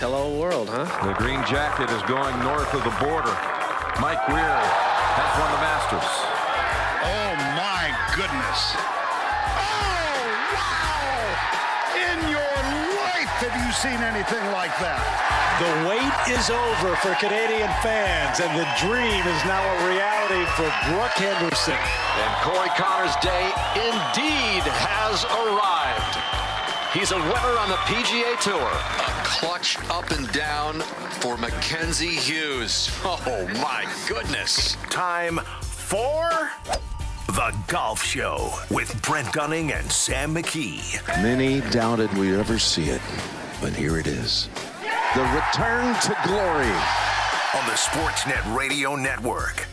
Hello, world, huh? The green jacket is going north of the border. Mike Weir has won the Masters. Oh, my goodness. Oh, wow! In your life have you seen anything like that? The wait is over for Canadian fans, and the dream is now a reality for Brooke Henderson. And Corey Conners' day indeed has arrived. He's a winner on the PGA Tour. A clutch up and down for Mackenzie Hughes. Oh my goodness. Time for the Golf Show with Brent Gunning and Sam McKee. Many doubted we'd ever see it, but here it is. The return to glory on the Sportsnet Radio Network.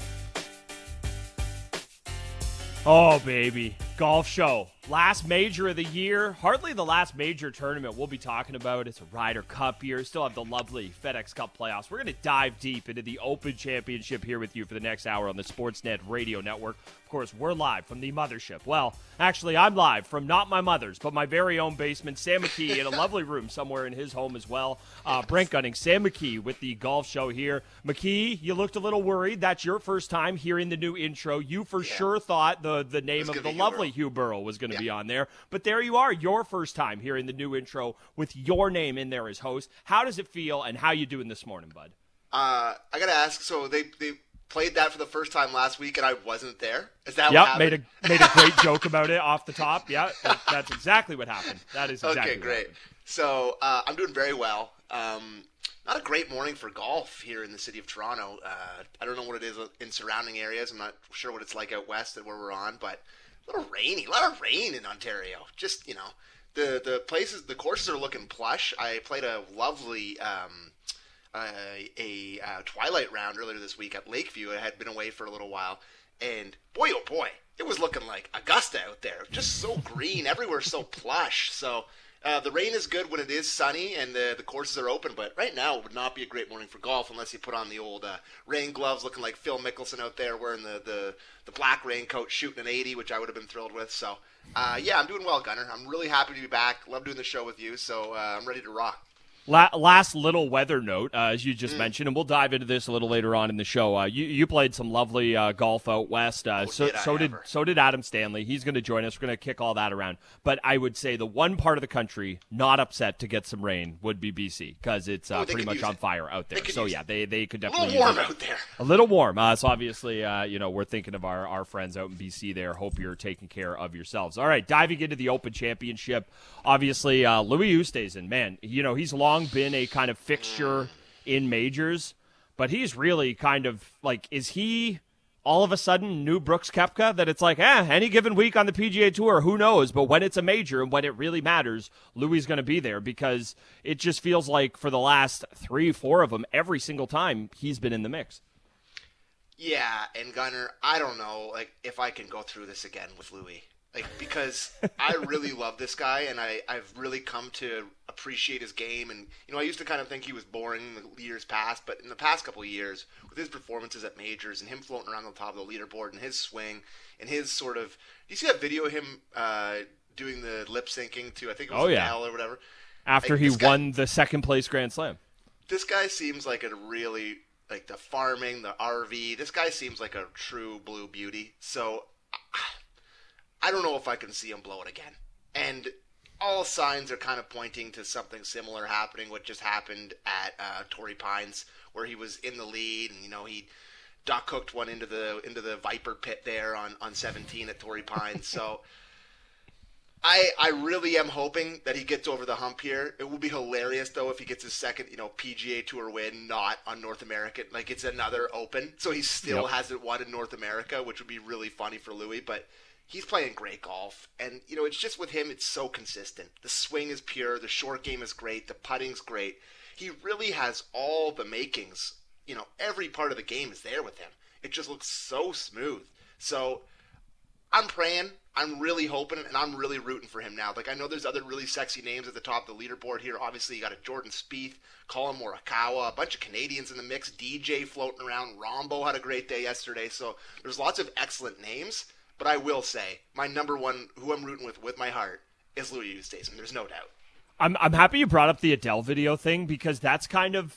Oh, baby. Golf show. Last major of the year. Hardly the last major tournament we'll be talking about. It's a Ryder Cup year. Still have the lovely FedEx Cup playoffs. We're going to dive deep into the Open Championship here with you for the next hour on the Sportsnet Radio Network. Of course, we're live from the mothership. Well, actually, I'm live from not my mother's, but my very own basement. Sam McKee in a lovely room somewhere in his home as well. Uh, Brent Gunning, Sam McKee with the golf show here. McKee, you looked a little worried. That's your first time hearing the new intro. You for yeah. sure thought the, the name of the lovely Hugh Burrill was going to yeah. be on there. But there you are, your first time here in the new intro with your name in there as host. How does it feel, and how you doing this morning, bud? Uh, I gotta ask. So they they played that for the first time last week, and I wasn't there. Is that yep, made a made a great joke about it off the top. Yeah, that, that's exactly what happened. That is exactly okay. Great. So uh, I'm doing very well. Um, not a great morning for golf here in the city of Toronto. Uh, I don't know what it is in surrounding areas. I'm not sure what it's like out west and where we're on, but a little rainy, a lot of rain in Ontario. Just you know, the the places, the courses are looking plush. I played a lovely. Um, uh, a uh, twilight round earlier this week at Lakeview. I had been away for a little while, and boy, oh boy, it was looking like Augusta out there. Just so green, everywhere so plush. So uh, the rain is good when it is sunny and the, the courses are open, but right now it would not be a great morning for golf unless you put on the old uh, rain gloves, looking like Phil Mickelson out there wearing the, the, the black raincoat, shooting an 80, which I would have been thrilled with. So, uh, yeah, I'm doing well, Gunner. I'm really happy to be back. Love doing the show with you, so uh, I'm ready to rock. La- last little weather note, uh, as you just mm. mentioned, and we'll dive into this a little later on in the show. Uh, you, you played some lovely uh, golf out west. Uh, oh, so did so did so did Adam Stanley. He's going to join us. We're going to kick all that around. But I would say the one part of the country not upset to get some rain would be BC because it's uh, oh, pretty much on it. fire out there. So yeah, they they could definitely a little warm out there. A little warm. Uh, so obviously, you know, we're thinking of our our friends out in BC. There. Hope you're taking care of yourselves. All right, diving into the Open Championship. Obviously, Louis Oosthuizen, man, you know he's long been a kind of fixture in majors, but he's really kind of like, is he all of a sudden new Brooks Koepka that it's like, eh, any given week on the PGA Tour, who knows? But when it's a major and when it really matters, Louis is going to be there because it just feels like for the last three, four of them, every single time he's been in the mix. Yeah, and Gunner, I don't know, like if I can go through this again with Louis like because I really love this guy and I I've really come to appreciate his game and you know I used to kind of think he was boring in the years past but in the past couple of years with his performances at majors and him floating around the top of the leaderboard and his swing and his sort of you see that video of him uh, doing the lip syncing to I think it was oh, yeah. or whatever after like, he guy, won the second place Grand Slam. This guy seems like a really like the farming, the RV. This guy seems like a true blue beauty. So I don't know if I can see him blow it again. And all signs are kind of pointing to something similar happening. What just happened at uh, Torrey Pines, where he was in the lead, and you know he duck hooked one into the into the Viper pit there on on 17 at Torrey Pines. So. I, I really am hoping that he gets over the hump here. It will be hilarious though if he gets his second, you know, PGA Tour win not on North American. Like it's another Open, so he still yep. hasn't won in North America, which would be really funny for Louis. But he's playing great golf. And, you know, it's just with him, it's so consistent. The swing is pure, the short game is great, the putting's great. He really has all the makings. You know, every part of the game is there with him. It just looks so smooth. So I'm praying. I'm really hoping, and I'm really rooting for him now. Like I know there's other really sexy names at the top of the leaderboard here. Obviously, you got a Jordan Spieth, Collin Morikawa, a bunch of Canadians in the mix. DJ floating around. Rahmbo had a great day yesterday. So there's lots of excellent names. But I will say, my number one, who I'm rooting with with my heart, is Louis Oosthuizen. There's no doubt. I'm I'm happy you brought up the Adele video thing because that's kind of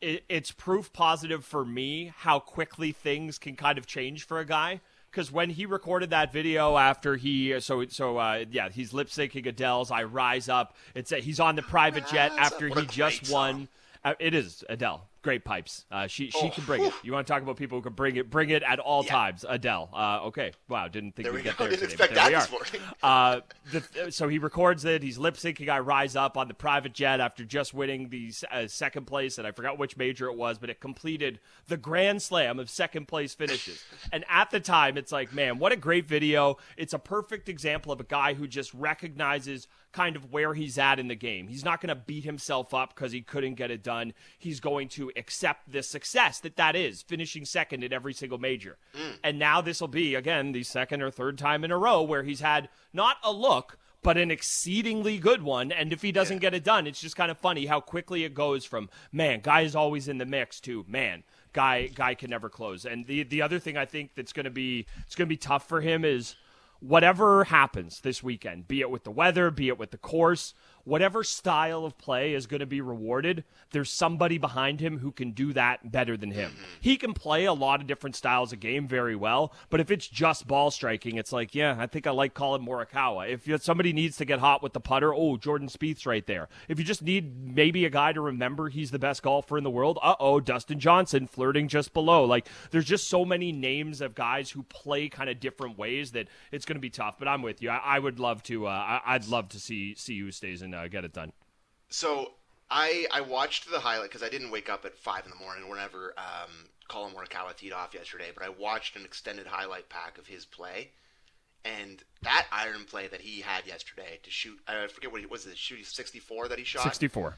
it, it's proof positive for me how quickly things can kind of change for a guy. Because when he recorded that video after he so so uh, yeah he's lip syncing Adele's "I Rise Up," it's he's on the private jet after he just won. Uh, it is Adele great pipes. Uh, she she oh, can bring it. You want to talk about people who can bring it, bring it at all yeah. times. Adele. Uh, okay. Wow. Didn't think there we'd we get there. Didn't expect there that we are. uh, the, so he records it. He's lip syncing. I rise up on the private jet after just winning the uh, second place, and I forgot which major it was, but it completed the grand slam of second place finishes. and at the time, it's like, man, what a great video. It's a perfect example of a guy who just recognizes kind of where he's at in the game. He's not going to beat himself up because he couldn't get it done. He's going to accept the success that that is, finishing second in every single major. Mm. And now this will be, again, the second or third time in a row where he's had not a look, but an exceedingly good one. And if he doesn't yeah. get it done, it's just kind of funny how quickly it goes from, man, guy is always in the mix to, man, guy guy can never close. And the the other thing I think that's going to be it's going to be tough for him is whatever happens this weekend, be it with the weather, be it with the course, whatever style of play is going to be rewarded, there's somebody behind him who can do that better than him. He can play a lot of different styles of game very well, but if it's just ball striking, it's like, yeah, I think I like Collin Morikawa. If somebody needs to get hot with the putter, oh, Jordan Spieth's right there. If you just need maybe a guy to remember he's the best golfer in the world, uh oh, Dustin Johnson flirting just below. Like, there's just so many names of guys who play kind of different ways that it's going to be tough. But I'm with you. I, I would love to. Uh, I, would love to see see who stays in uh, get it done. So I I watched the highlight because I didn't wake up at five in the morning whenever um, Collin Morikawa teed off yesterday, but I watched an extended highlight pack of his play, and that iron play that he had yesterday to shoot I forget what he was it shooting sixty four that he shot sixty four.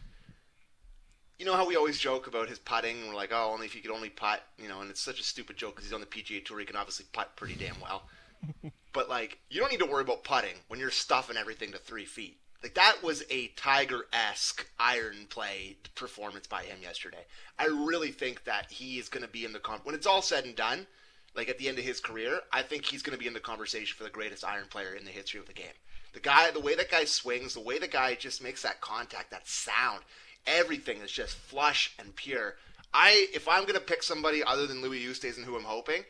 You know how we always joke about his putting? We're like, oh, only if he could only putt, you know, and it's such a stupid joke because he's on the PGA Tour. He can obviously putt pretty damn well. but like, you don't need to worry about putting when you're stuffing everything to three feet. Like that was a Tiger esque iron play performance by him yesterday. I really think that he is going to be in the con- when it's all said and done. Like at the end of his career, I think he's going to be in the conversation for the greatest iron player in the history of the game. The guy, the way that guy swings, the way the guy just makes that contact, that sound, everything is just flush and pure. I, if I'm going to pick somebody other than Louis Oosthuizen, who I'm hoping,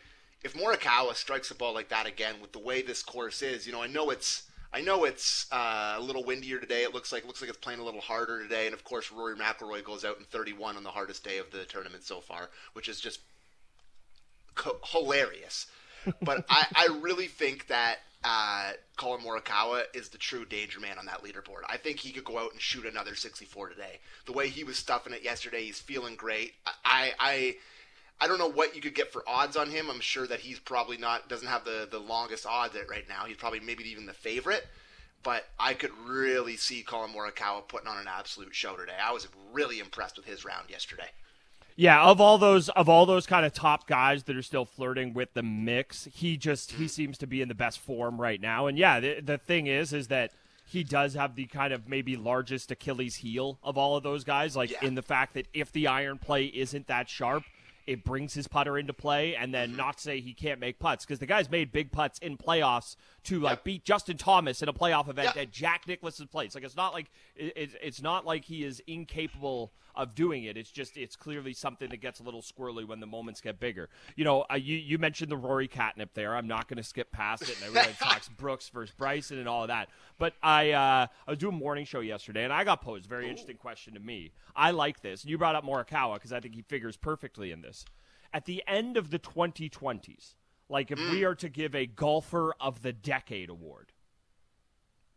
if Morikawa strikes a ball like that again with the way this course is, you know, I know it's I know it's uh, a little windier today. It looks like looks like it's playing a little harder today, and of course Rory McIlroy goes out in 31 on the hardest day of the tournament so far, which is just co- hilarious. but I, I really think that uh, Collin Morikawa is the true danger man on that leaderboard. I think he could go out and shoot another 64 today. The way he was stuffing it yesterday, he's feeling great. I, I I don't know what you could get for odds on him. I'm sure that he's probably not doesn't have the the longest odds at right now. He's probably maybe even the favorite. But I could really see Collin Morikawa putting on an absolute show today. I was really impressed with his round yesterday. Yeah, of all those of all those kind of top guys that are still flirting with the mix, he just he mm-hmm. seems to be in the best form right now. And yeah, the, the thing is is that he does have the kind of maybe largest Achilles heel of all of those guys, like yeah. in the fact that if the iron play isn't that sharp, it brings his putter into play, and then not say he can't make putts because the guy's made big putts in playoffs to like beat Justin Thomas in a playoff event at Jack Nicklaus's place. Like it's not like it, it's not like he is incapable of doing it. It's just it's clearly something that gets a little squirrely when the moments get bigger. You know, uh, you you mentioned the Rory catnip there. I'm not going to skip past it, and I realize talks Brooks versus Bryson and all of that. But I uh, I was doing a morning show yesterday, and I got posed a very Ooh. interesting question to me. I like this. You brought up Morikawa because I think he figures perfectly in this. At the end of the 2020s, like if mm. we are to give a golfer of the decade award,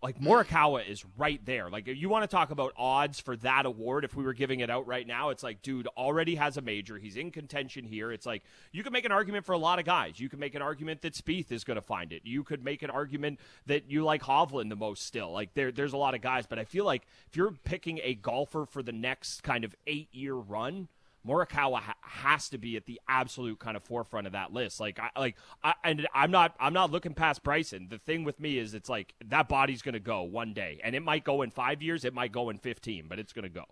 like Morikawa is right there. Like you want to talk about odds for that award if we were giving it out right now, it's like dude already has a major. He's in contention here. It's like you can make an argument for a lot of guys. You can make an argument that Spieth is going to find it. You could make an argument that you like Hovland the most still. Like there there's a lot of guys, but I feel like if you're picking a golfer for the next kind of 8-year run, Morikawa ha- has to be at the absolute kind of forefront of that list. Like, I like, I, and I'm not, I'm not looking past Bryson. The thing with me is, it's like that body's going to go one day, and it might go in five years, it might go in fifteen, but it's going to go.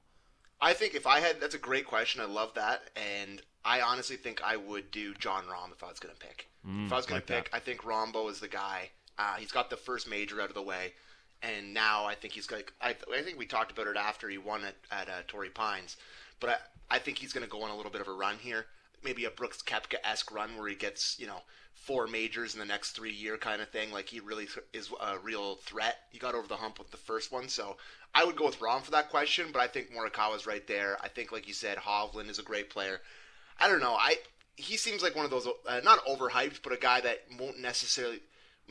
I think if I had, that's a great question. I love that, and I honestly think I would do Jon Rahm if I was going to pick. Mm, if I was going like to pick, that. I think Rahmbo is the guy. Uh, he's got the first major out of the way. and now I think he's like I, I think we talked about it after he won at at uh, Torrey Pines, but I think he's going to go on a little bit of a run here, maybe a Brooks Koepka esque run where he gets you know four majors in the next three year kind of thing. Like he really is a real threat. He got over the hump with the first one, so I would go with Rahm for that question. But I think Morikawa's right there. I think, like you said, Hovland is a great player. I don't know. I he seems like one of those uh, not overhyped, but a guy that won't necessarily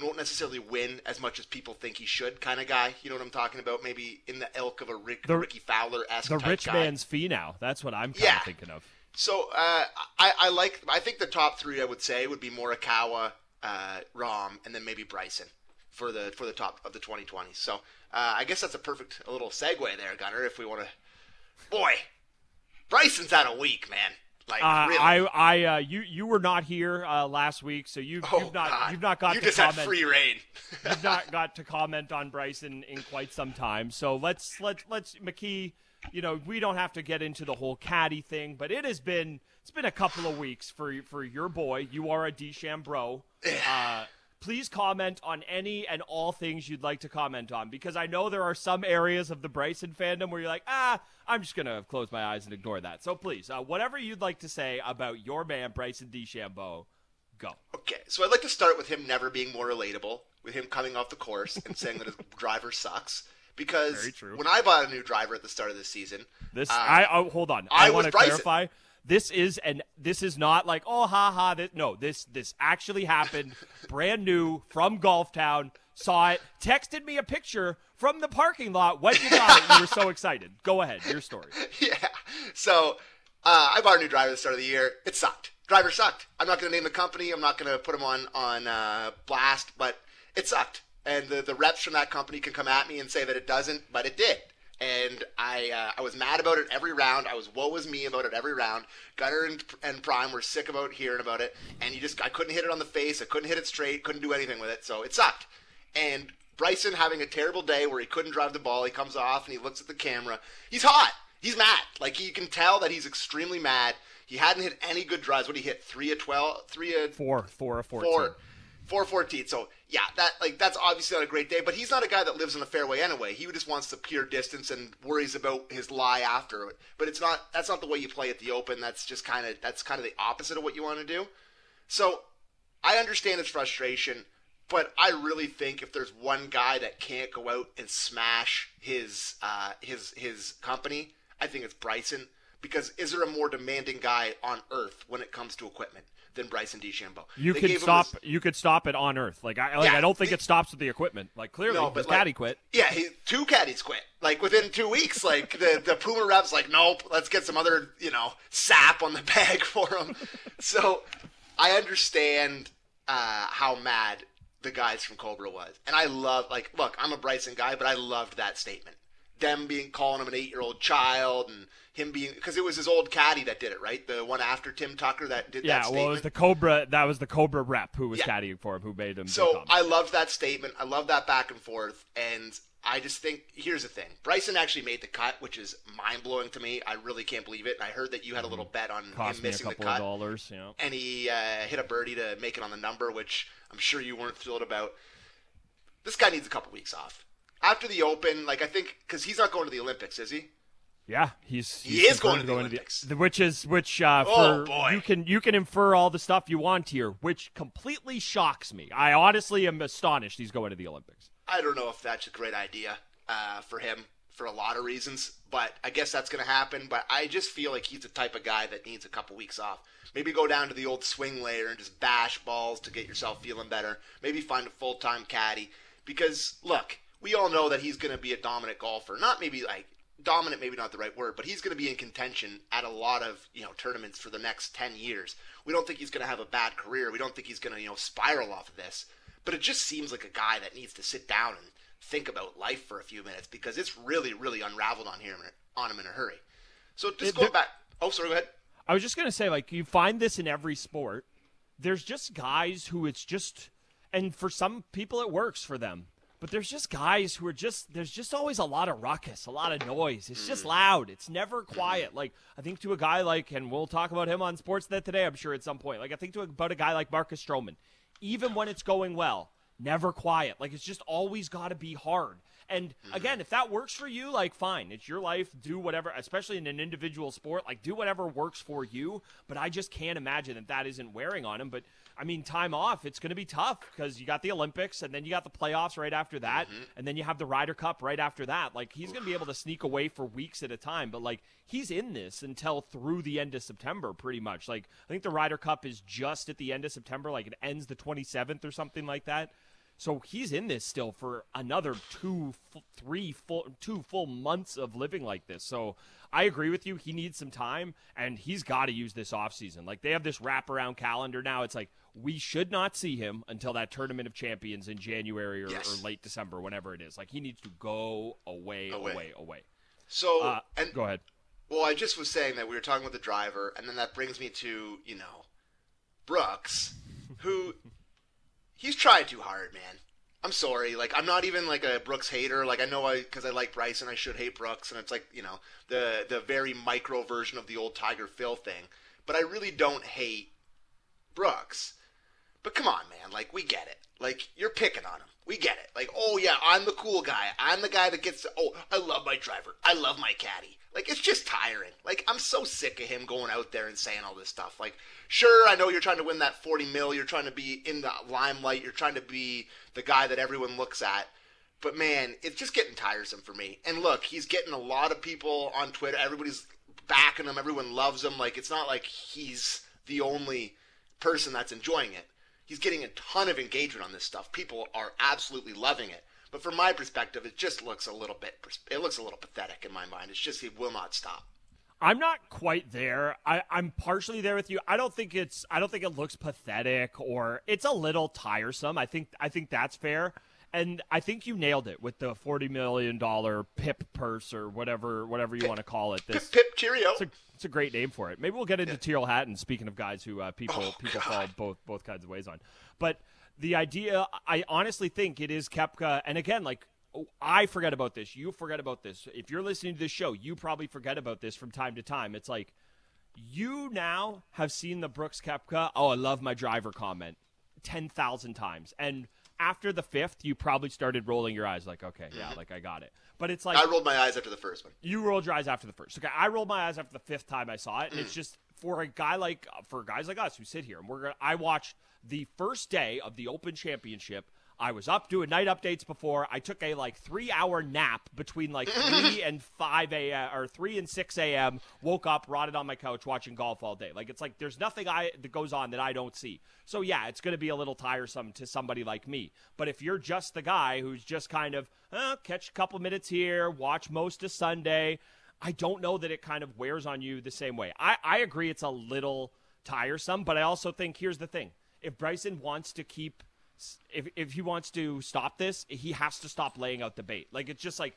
won't necessarily win as much as people think he should, kind of guy. You know what I'm talking about? Maybe in the ilk of a Rick, The- Rickie Fowler esque. The rich guy. man's fee now. That's what I'm kind Yeah. of thinking of. So uh, I, I like. I think the top three I would say would be Morikawa, uh, Rahm, and then maybe Bryson for the for the top of the 2020s. So uh, I guess that's a perfect a little segue there, Gunner. If we want to, boy, Bryson's out a week, man. Like Uh, really. I, I, uh, you, you were not here uh, last week, so you, oh, you've not, God. you've not got You to just comment. had free reign. you've not got to comment on Bryson in quite some time. So let's let's let's McKee. You know, we don't have to get into the whole caddy thing, but it has been it's been a couple of weeks for for your boy. You are a DeChambro. Uh, please comment on any and all things you'd like to comment on because I know there are some areas of the Bryson fandom where you're like, ah, I'm just gonna close my eyes and ignore that. So please, uh, whatever you'd like to say about your man Bryson DeChambeau, go. Okay, so I'd like to start with him never being more relatable, with him coming off the course and saying that his driver sucks. Because when I bought a new driver at the start of the season, This uh, I oh, hold on. I I, was want to Bryson. This is and this is not like oh ha ha. This, no, this this actually happened. brand new from Golf Town. Saw it. Texted me a picture from the parking lot when you got it. You were so excited. Go ahead. Your story. yeah. So uh, I bought a new driver at the start of the year. It sucked. Driver sucked. I'm not going to name the company. I'm not going to put them on on uh, blast, but it sucked. And the the reps from that company can come at me and say that it doesn't, but it did. And I uh, I was mad about it every round. I was woe was me about it every round. Gunner and, and Prime were sick about hearing about it, and you just I couldn't hit it on the face. I couldn't hit it straight. Couldn't do anything with it. So it sucked. And Bryson having a terrible day where he couldn't drive the ball. He comes off and he looks at the camera. He's hot. He's mad. Like you can tell that he's extremely mad. He hadn't hit any good drives. What he hit? Three of twelve. Three of Four, four, or fourteen. four. Four fourteen. So yeah, that like that's obviously not a great day. But he's not a guy that lives in the fairway anyway. He just wants the pure distance and worries about his lie after it. But it's not. That's not the way you play at the Open. That's just kind of that's kind of the opposite of what you want to do. So I understand his frustration, but I really think if there's one guy that can't go out and smash his uh, his his company, I think it's Bryson. Because is there a more demanding guy on earth when it comes to equipment than Bryson DeChambeau? You They could stop. this- You could stop it on Earth. Like I, like Yeah, I don't think they- it stops with the equipment. Like clearly, No, his but like- caddy quit. Yeah, he, two caddies quit. Like within two weeks, like the the Puma reps, like nope, let's get some other you know sap on the bag for him. so I understand uh, how mad the guys from Cobra was, and I love like look, I'm a Bryson guy, but I loved that statement. Them being calling him an eight year old child and him being because it was his old caddy that did it, right? The one after Tim Tucker that did that Yeah, well, it was the Cobra. That was the Cobra rep who was Yeah. caddying for him, who made him. So. I loved that statement. I love that back and forth. And I just think here's the thing: Bryson actually made the cut, which is mind blowing to me. I really can't believe it. And I heard that you had a little bet on Mm-hmm. cost him missing the cut, dollars. You know. and he uh, hit a birdie to make it on the number, which I'm sure you weren't thrilled about. This guy needs a couple weeks off after the Open. Like I think because he's not going to the Olympics, is he? Yeah, he's, He is going to confirmed the Olympics. the- which is which uh, Oh, for boy. you can you can infer all the stuff you want here, which completely shocks me. I honestly am astonished he's going to the Olympics. I don't know if that's a great idea uh, for him for a lot of reasons, but I guess that's going to happen. But I just feel like he's the type of guy that needs a couple weeks off. Maybe go down to the old swing layer and just bash balls to get yourself feeling better. Maybe find a full time caddy. Because, look, we all know that he's going to be a dominant golfer. Not maybe like dominant, maybe not the right word, but he's going to be in contention at a lot of you know tournaments for the next ten years. We don't think he's going to have a bad career. We don't think he's going to you know spiral off of this. But it just seems like a guy that needs to sit down and think about life for a few minutes because it's really, really unraveled on him on him in a hurry. So just It- going there- back. Oh, sorry. Go ahead. I was just gonna say, like, you find this in every sport. There's just guys who it's just, and for some people it works for them. But there's just guys who are just there's just always a lot of ruckus, a lot of noise. It's just mm. loud. It's never quiet. Like I think to a guy like, and we'll talk about him on Sportsnet today. I'm sure at some point. Like I think to about a guy like Marcus Stroman, even when it's going well, never quiet. Like it's just always got to be hard. And mm-hmm. again, if that works for you, like fine, it's your life. Do whatever, especially in an individual sport. Like do whatever works for you. But I just can't imagine that that isn't wearing on him. But I mean, time off, it's going to be tough because you got the Olympics and then you got the playoffs right after that, mm-hmm. and then you have the Ryder Cup right after that. Like he's going to be able to sneak away for weeks at a time. But like he's in this until through the end of September, pretty much. Like I think the Ryder Cup is just at the end of September. Like it ends the 27th or something like that. So he's in this still for another two, three full, two full months of living like this. So I agree with you. He needs some time, and he's got to use this offseason. Like they have this wraparound calendar now. It's like we should not see him until that tournament of champions in January or, Yes. or late December, whenever it is. Like he needs to go away, Away. away, away. So, Uh, and go ahead. Well, I just was saying that we were talking with the driver, and then that brings me to you know Brooks, who he's trying too hard, man. I'm sorry, like I'm not even like a Brooks hater. Like I know I because I like Bryce and I should hate Brooks, and it's like you know the the very micro version of the old Tiger Phil thing. But I really don't hate Brooks. But come on, man. Like, we get it. Like, you're picking on him. We get it. Like, oh, yeah, I'm the cool guy. I'm the guy that gets, oh, I love my driver. I love my caddy. Like, it's just tiring. Like, I'm so sick of him going out there and saying all this stuff. Like, sure, I know you're trying to win that 40 mil. You're trying to be in the limelight. You're trying to be the guy that everyone looks at. But man, it's just getting tiresome for me. And look, he's getting a lot of people on Twitter. Everybody's backing him. Everyone loves him. Like, it's not like he's the only person that's enjoying it. He's getting a ton of engagement on this stuff. People are absolutely loving it. But from my perspective, it just looks a little bit. It looks a little pathetic in my mind. It's just he will not stop. I'm not quite there. I, I'm partially there with you. I don't think it's I don't think it looks pathetic or it's a little tiresome. I think I think that's fair. And I think you nailed it with the forty million dollar pip purse or whatever whatever you want to call it. This Pip, pip cheerio. it's a, it's a great name for it. Maybe we'll get into Tyrrell Hatton. Speaking of guys who uh, people Oh, people God. fall both both kinds of ways on, but the idea, I honestly think it is Koepka. And again, like oh, I forget about this, you forget about this. If you're listening to this show, you probably forget about this from time to time. It's like you now have seen the Brooks Koepka. Oh, I love my driver comment ten thousand times, and after the fifth, you probably started rolling your eyes, like, okay, yeah, like I got it. But it's like I rolled my eyes after the first one. you rolled your eyes after the first. Okay, I rolled my eyes after the fifth time I saw it, and Mm. it's just for a guy like for guys like us who sit here and we're gonna. I watched the first day of the Open Championship. I was up doing night updates before. I took a like three hour nap between like three and five a.m. or three and six a.m. Woke up, rotted on my couch watching golf all day. Like it's like there's nothing I that goes on that I don't see. So yeah, it's going to be a little tiresome to somebody like me. But if you're just the guy who's just kind of uh, catch a couple minutes here, watch most of Sunday. I don't know that it kind of wears on you the same way. I, I agree it's a little tiresome, but I also think here's the thing. If Bryson wants to keep if if he wants to stop this, he has to stop laying out the bait. Like it's just like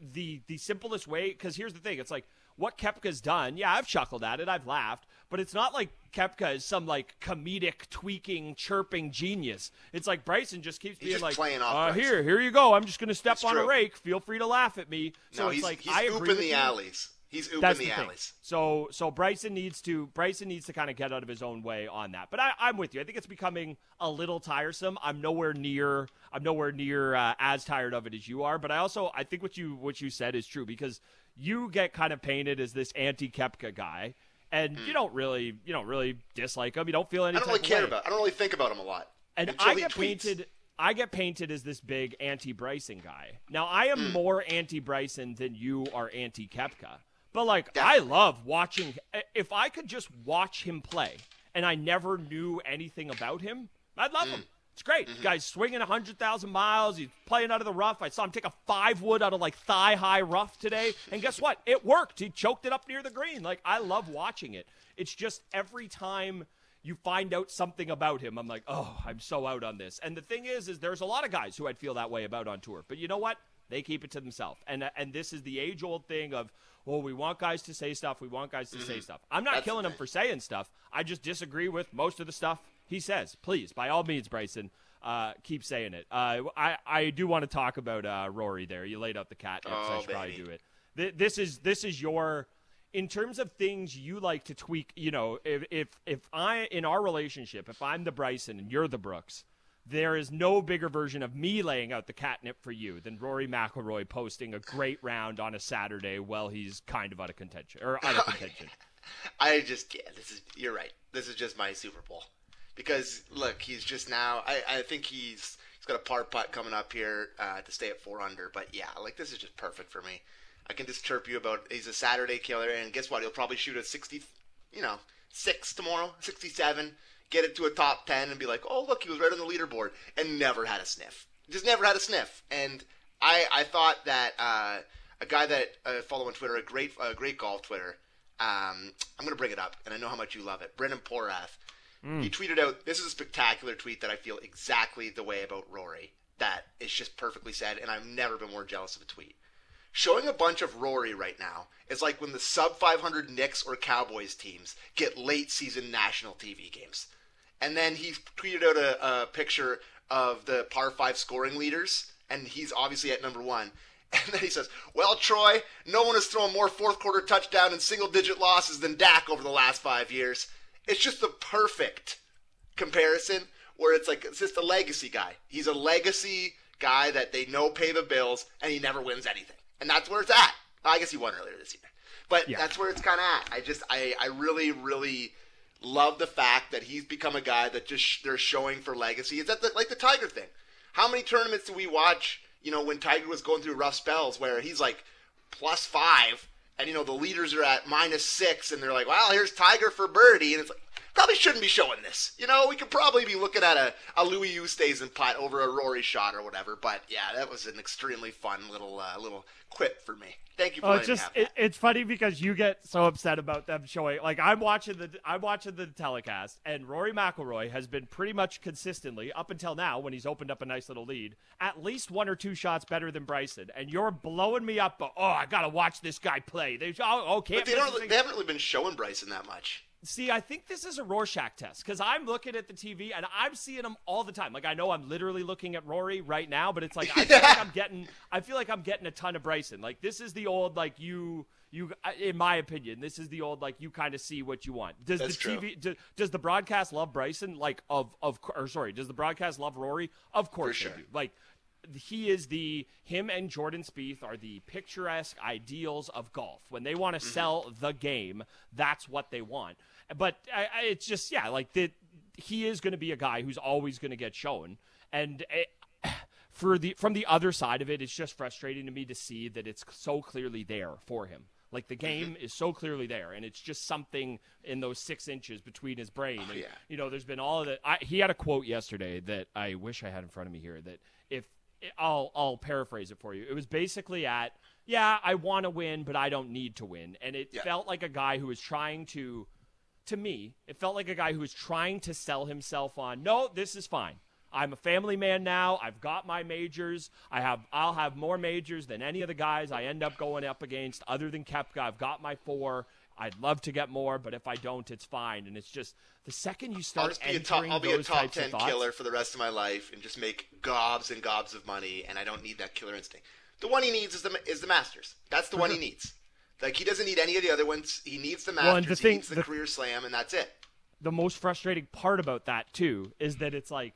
the the simplest way because here's the thing, it's like what Koepka's done, yeah, I've chuckled at it, I've laughed, but it's not like Koepka is some like comedic, tweaking, chirping genius. It's like Bryson just keeps He's being just like, playing off uh, here, here you go. I'm just gonna step It's on a rake. Feel free to laugh at me. So no, it's he's, like he's I agree the you. He's ooping That's the, the thing. So so Bryson needs to Bryson needs to kind of get out of his own way on that. But I, I'm with you. I think it's becoming a little tiresome. I'm nowhere near I'm nowhere near uh, as tired of it as you are. But I also I think what you what you said is true because you get kind of painted as this anti Koepka guy, and you don't really you don't really dislike him. You don't feel any. I don't really care way. about. I don't really think about him a lot. And I get tweets. painted. I get painted as this big anti Bryson guy. Now I am more anti Bryson than you are anti Koepka. But like I love watching. If I could just watch him play, and I never knew anything about him, I'd love Hmm. him. It's great. Mm-hmm. Guy's swinging hundred thousand miles. He's playing out of the rough. I saw him take a five wood out of like thigh high rough today, and guess what? It worked. He choked it up near the green. Like I love watching it. It's just every time you find out something about him, I'm like, oh, I'm so out on this. And the thing is, is there's a lot of guys who I'd feel that way about on tour. But you know what? They keep it to themselves. And and this is the age old thing of, well, we want guys to say stuff. We want guys to say stuff. I'm not Mm-hmm. That's killing him for saying stuff. I just disagree with most of the stuff he says. Please, by all means, Bryson. Uh, keep saying it. Uh, I I do want to talk about uh, Rory. There, you laid out the cat. Oh, I should probably do it. Th- This is this is your in terms of things you like to tweak. You know, if if if I in our relationship, if I'm the Bryson and you're the Brooks, there is no bigger version of me laying out the catnip for you than Rory McIlroy posting a great round on a Saturday while he's kind of out of contention or out of contention. I just yeah, this is you're right. This is just my Super Bowl because look, he's just now. I, I think he's he's got a par putt coming up here uh, to stay at four under. But yeah, like this is just perfect for me. I can just chirp you about he's a Saturday killer, and guess what? He'll probably shoot a sixty, you know, six tomorrow, sixty-seven, get it to a top ten, and be like, oh look, he was right on the leaderboard, and never had a sniff. Just never had a sniff. And I I thought that uh, a guy that I follow on Twitter, a great a great golf Twitter. Um, I'm gonna bring it up, and I know how much you love it. Brendan Porath. He tweeted out, "This is a spectacular tweet that I feel exactly the way about Rory. That is just perfectly said, and I've never been more jealous of a tweet. Showing a bunch of Rory right now is like when the sub 500 Knicks or Cowboys teams get late season national TV games. And then he tweeted out a, a picture of the par 5 scoring leaders, and he's obviously at number one. And then he says, Well, Troy, no one has thrown more fourth quarter touchdown and single digit losses than Dak over the last five years. It's just the perfect comparison where it's like it's just a legacy guy. He's a legacy guy that they know pay the bills and he never wins anything. And that's where it's at. I guess he won earlier this year. But Yeah. that's where it's kind of at. I just I I really really love the fact that he's become a guy that just they're showing for legacy. Is that the, like the Tiger thing. How many tournaments do we watch, you know, when Tiger was going through rough spells where he's like plus 5 and you know the leaders are at minus 6 and they're like, "Well, here's Tiger for birdie." And it's like probably shouldn't be showing this. You know, we could probably be looking at a, a Louis Oosthuizen putt over a Rory shot or whatever. But yeah, that was an extremely fun little uh, little quip for me. Thank you for Oh, letting it's just it, it's funny because you get so upset about them showing. Like I'm watching the I'm watching the telecast, and Rory McIlroy has been pretty much consistently up until now when he's opened up a nice little lead, at least one or two shots better than Bryson. And you're blowing me up. But, oh, I gotta watch this guy play. They oh, oh But they don't. They haven't really been showing Bryson that much. See, I think this is a Rorschach test because I'm looking at the TV and I'm seeing him all the time. Like I know I'm literally looking at Rory right now, but it's like I feel like I'm getting, I feel like I'm getting a ton of Bryson. Like this is the old, like you, you, in my opinion, this is the old, like you kind of see what you want. Does That's the. TV, do, does the broadcast love Bryson? Like of of, or sorry, does the broadcast love Rory? Of course sure. they do. Like he is the him and Jordan Spieth are the picturesque ideals of golf. When they want to Mm-hmm. sell the game, that's what they want. But I, I, it's just yeah, like that. He is going to be a guy who's always going to get shown, and it, for the from the other side of it, it's just frustrating to me to see that it's so clearly there for him. Like the game mm-hmm. is so clearly there, and it's just something in those six inches between his brain. Oh, and, yeah. You know, there's been all of that. I, he had a quote yesterday that I wish I had in front of me here. That if I'll I'll paraphrase it for you. It was basically at yeah, I want to win, but I don't need to win, and it Yeah. felt like a guy who was trying to. To me, it felt like a guy who was trying to sell himself on. No, this is fine. I'm a family man now. I've got my majors. I have I'll have more majors than any of the guys I end up going up against other than Koepka. I've got my four. I'd love to get more, but if I don't, it's fine. And it's just the second you I'll start just be a entering top. I'll be a top ten thoughts, killer for the rest of my life and just make gobs and gobs of money, and I don't need that killer instinct. The one he needs is the is the Masters. That's the one he needs. Like he doesn't need any of the other ones. He needs the Masters. Well, and the he thing- needs the, the- career slam, and that's it. the most frustrating part about that too is that it's like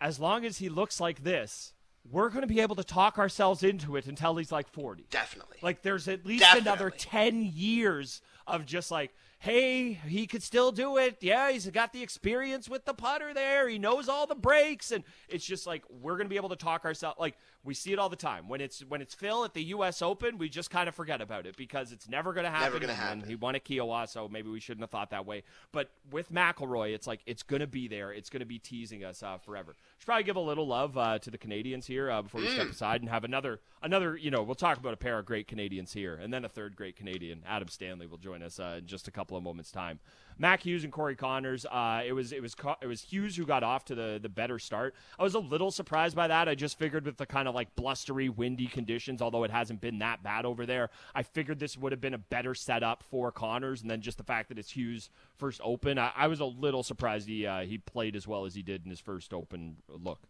as long as he looks like this we're going to be able to talk ourselves into it until he's like 40 Definitely. like there's at least Definitely. another 10 years of just like hey he could still do it yeah he's got the experience with the putter there he knows all the breaks and it's just like we're going to be able to talk ourselves like we see it all the time when it's when it's Phil at the US Open we just kind of forget about it because it's never going to happen Never gonna happen. he won at Kiawah, so maybe we shouldn't have thought that way. But with McIlroy, it's like it's going to be there. It's going to be teasing us uh, forever. Should probably give a little love uh, to the Canadians here uh, before we step aside and have another another. You know, we'll talk about a pair of great Canadians here, and then a third great Canadian, Adam Stanley, will join us uh, in just a couple of moments' time. Mac Hughes and Corey Conners. Uh, it was it was it was Hughes who got off to the the better start. I was a little surprised by that. I just figured with the kind of like blustery, windy conditions, although it hasn't been that bad over there, I figured this would have been a better setup for Conners. And then just the fact that it's Hughes first open, I, I was a little surprised he uh, he played as well as he did in his first open look.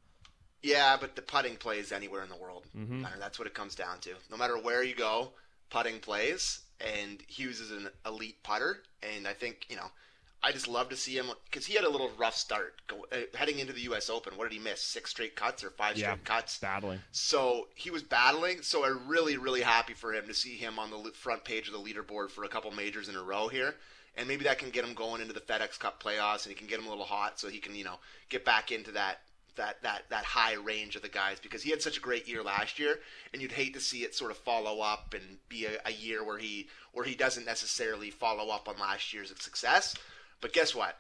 Yeah, but the putting plays anywhere in the world. Mm-hmm. That's what it comes down to. No matter where you go, putting plays, and Hughes is an elite putter. And I think you know, I just love to see him because he had a little rough start go, uh, heading into the U.S. Open. What did he miss? Six straight cuts or five Yeah, straight cuts? battling. So he was battling. So I'm really, really happy for him to see him on the front page of the leaderboard for a couple majors in a row here. And maybe that can get him going into the FedEx Cup playoffs, and he can get him a little hot, so he can, you know, get back into that that that that high range of the guys because he had such a great year last year, and you'd hate to see it sort of follow up and be a, a year where he where he doesn't necessarily follow up on last year's success. But guess what?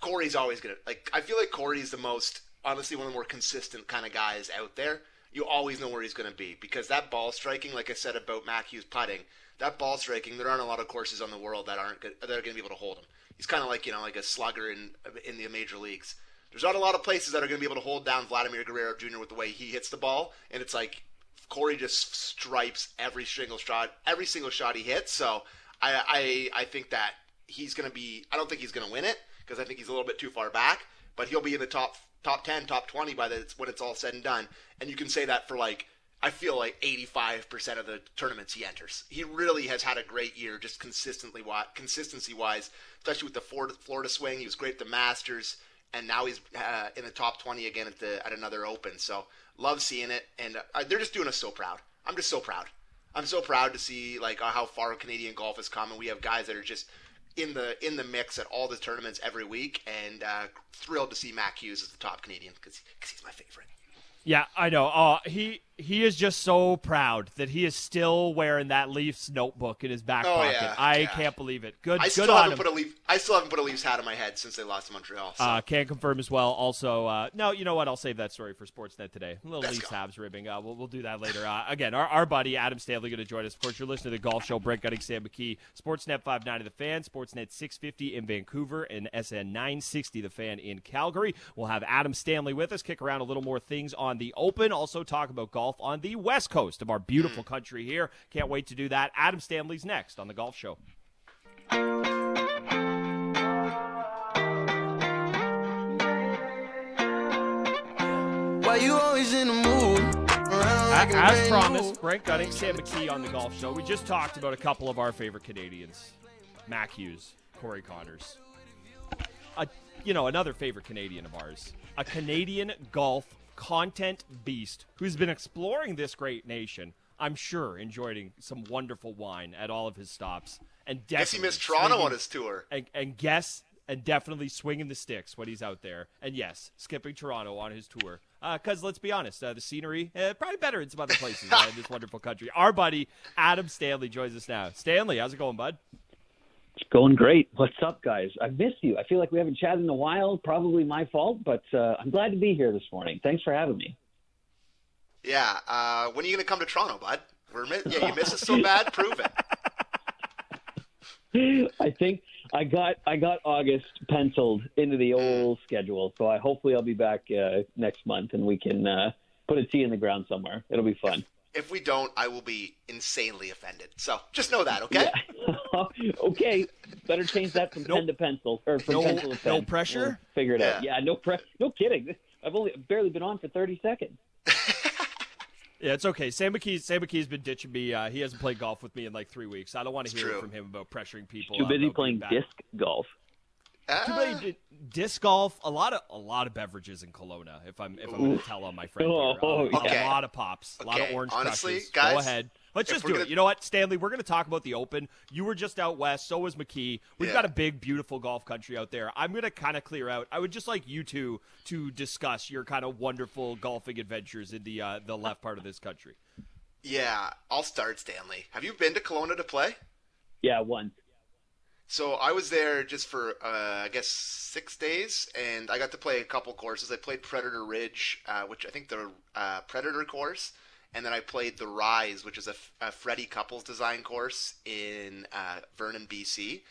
Corey's always gonna like. I feel like Corey's the most honestly one of the more consistent kind of guys out there. You always know where he's gonna be because that ball striking, like I said about Hughes putting, that ball striking. There aren't a lot of courses on the world that aren't that are gonna be able to hold him. He's kind of like you know like a slugger in in the major leagues. There's not a lot of places that are gonna be able to hold down Vladimir Guerrero Jr. with the way he hits the ball, and it's like Corey just stripes every single shot, every single shot he hits. So I I, I think that he's going to be. I don't think he's going to win it because I think he's a little bit too far back. But he'll be in the top top ten, top twenty by the when it's all said and done. And you can say that for like I feel like 85% of the tournaments he enters. He really has had a great year, just consistently, consistency wise, especially with the Florida swing. He was great at the Masters, and now he's uh, in the top 20 again at the at another Open. So love seeing it, and uh, they're just doing us so proud. I'm just so proud. I'm so proud to see like uh, how far Canadian golf has come, and we have guys that are just in the in the mix at all the tournaments every week, and uh, thrilled to see Mac Hughes as the top Canadian because he's my favorite. Yeah, I know. Uh, he he is just so proud that he is still wearing that Leafs notebook in his back Oh, pocket. yeah, I yeah. can't believe it. Good, I still on haven't him. put a Leaf. I still haven't put a Leafs hat on my head since they lost to Montreal. So. Uh, can confirm as well. Also, uh, no, you know what? I'll save that story for Sportsnet today. A little Let's Leafs go. Habs ribbing. Uh, we'll, we'll do that later. Uh, again, our, our buddy Adam Stanley going to join us. Of course, you're listening to the Golf Show. Brent Gunning, Sam McKee, Sportsnet 590 The Fan, Sportsnet 650 in Vancouver, and SN 960 The Fan in Calgary. We'll have Adam Stanley with us. Kick around a little more things on the Open. Also talk about golf on the west coast of our beautiful mm. country here. Can't wait to do that. Adam Stanley's next on the Golf Show. Why you always in the mood? Like As promised, Brent Gunning, Sam McKee on the Golf Show. We just talked about a couple of our favorite Canadians: Mac Hughes, Corey Conners. A, you know, another favorite Canadian of ours, a Canadian golf content beast who's been exploring this great nation. I'm sure enjoying some wonderful wine at all of his stops, and Guess he definitely missed Toronto swinging- on his tour. and, and guess and definitely swinging the sticks when he's out there. And yes, skipping Toronto on his tour. Because let's be honest, uh, the scenery uh, probably better in some other places uh, in this wonderful country. Our buddy Adam Stanley joins us now. Stanley, how's it going, bud? It's going great. What's up, guys? I've missed you. I feel like we haven't chatted in a while. Probably my fault, but uh, I'm glad to be here this morning. Thanks for having me. Yeah. Uh, when are you going to come to Toronto, bud? We're mi- yeah, you miss us so bad. Prove it. I think I got I got August penciled into the old schedule, so I hopefully I'll be back uh, next month and we can uh, put a T in the ground somewhere. It'll be fun. If we don't, I will be insanely offended. So just know that, okay? okay, better change that from pen to pencil or from No- pencil to pen. no pressure? We'll figure it out. Yeah. Yeah, no pre- No kidding. I've only barely been on for thirty seconds. Yeah, it's okay. Sam McKee, Sam McKee's been ditching me. Uh, he hasn't played golf with me in like three weeks. I don't want to hear true. from him about pressuring people. Too busy playing disc golf. Too many di- disc golf. A lot of a lot of beverages in Kelowna. If I'm if I'm going to tell on my friend, here. Oh, Uh, Okay. a lot of pops, a lot of orange honestly, crushes. guys, Go ahead. Let's just do gonna- it. You know what, Stanley? We're going to talk about the Open. You were just out west. So was McKee. We've Yeah. got a big, beautiful golf country out there. I'm going to kind of clear out. I would just like you two to discuss your kind of wonderful golfing adventures in the uh, the left part of this country. Yeah, I'll start, Stanley. Have you been to Kelowna to play? Yeah, once. So I was there just for uh, I guess six days, and I got to play a couple courses. I played Predator Ridge, uh, which I think the uh, Predator course, and then I played the Rise, which is a, a Freddie Couples design course in uh, Vernon, BC.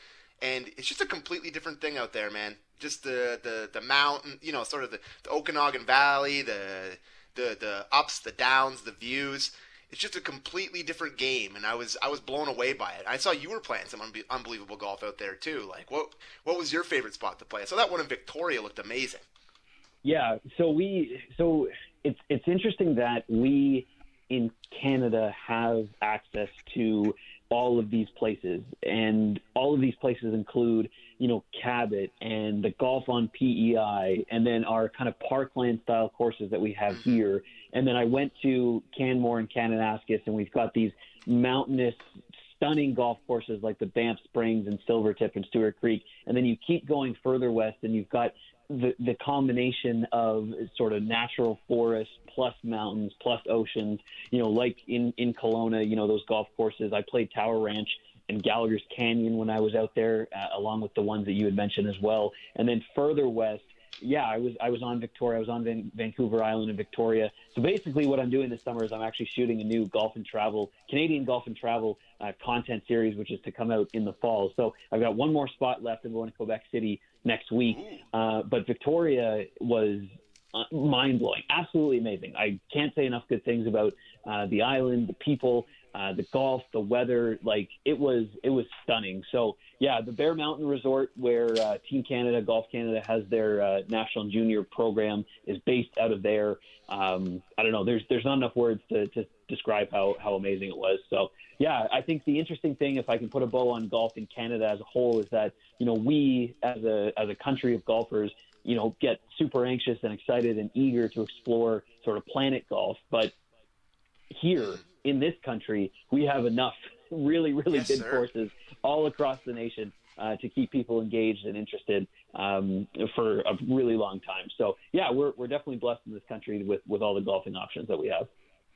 And it's just a completely different thing out there, man. Just the the, the mountain, you know, sort of the, the Okanagan Valley, the the the ups, the downs, the views. It's just a completely different game, and I was I was blown away by it. I saw you were playing some unbe- unbelievable golf out there too. Like, what what was your favorite spot to play? I saw that one in Victoria looked amazing. Yeah, so we so it's it's interesting that we in Canada have access to all of these places and all all of these places include, you know, Cabot and the golf on PEI, and then our kind of parkland style courses that we have mm-hmm. here. And then I went to Canmore and Kananaskis, and we've got these mountainous, stunning golf courses like the Banff Springs and Silvertip and Stewart Creek. And then you keep going further west, and you've got the, the combination of sort of natural forest plus mountains plus oceans, you know, like in, in Kelowna, you know, those golf courses. I played Tower Ranch and Gallagher's Canyon when I was out there, uh, along with the ones that you had mentioned as well. And then further west, yeah, I was I was on Victoria. I was on Van- Vancouver Island in Victoria. So basically, what I'm doing this summer is I'm actually shooting a new golf and travel Canadian golf and travel uh, content series, which is to come out in the fall. So I've got one more spot left. I'm going to Quebec City next week. Uh, but Victoria was uh, mind blowing, absolutely amazing. I can't say enough good things about uh, the island, the people, uh, the golf, the weather. Like it was, it was stunning. So yeah, the Bear Mountain Resort, where uh, Team Canada, Golf Canada has their uh, national junior program, is based out of there. Um, I don't know. There's there's not enough words to, to describe how how amazing it was. So yeah, I think the interesting thing, if I can put a bow on golf in Canada as a whole, is that you know we as a as a country of golfers, you know, get super anxious and excited and eager to explore sort of planet golf, but here in this country, we have enough really, really Yes, good sir. courses all across the nation uh, to keep people engaged and interested um, for a really long time. So, yeah, we're, we're definitely blessed in this country with, with all the golfing options that we have.